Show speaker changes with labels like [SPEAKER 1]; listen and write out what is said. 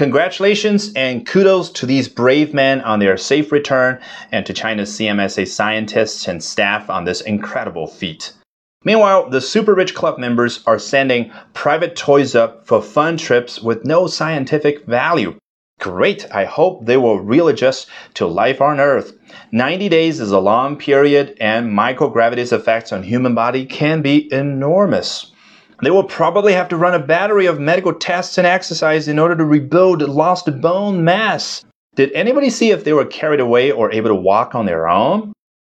[SPEAKER 1] Congratulations and kudos to these brave men on their safe return and to China's CMSA scientists and staff on this incredible feat. Meanwhile, the super rich club members are sending private toys up for fun trips with no scientific value. Great. I hope they will readjust to life on Earth. 90 days is a long period and microgravity's effects on human body can be enormous. They will probably have to run a battery of medical tests and exercise in order to rebuild lost bone mass. Did anybody see if they were carried away or able to walk on their own?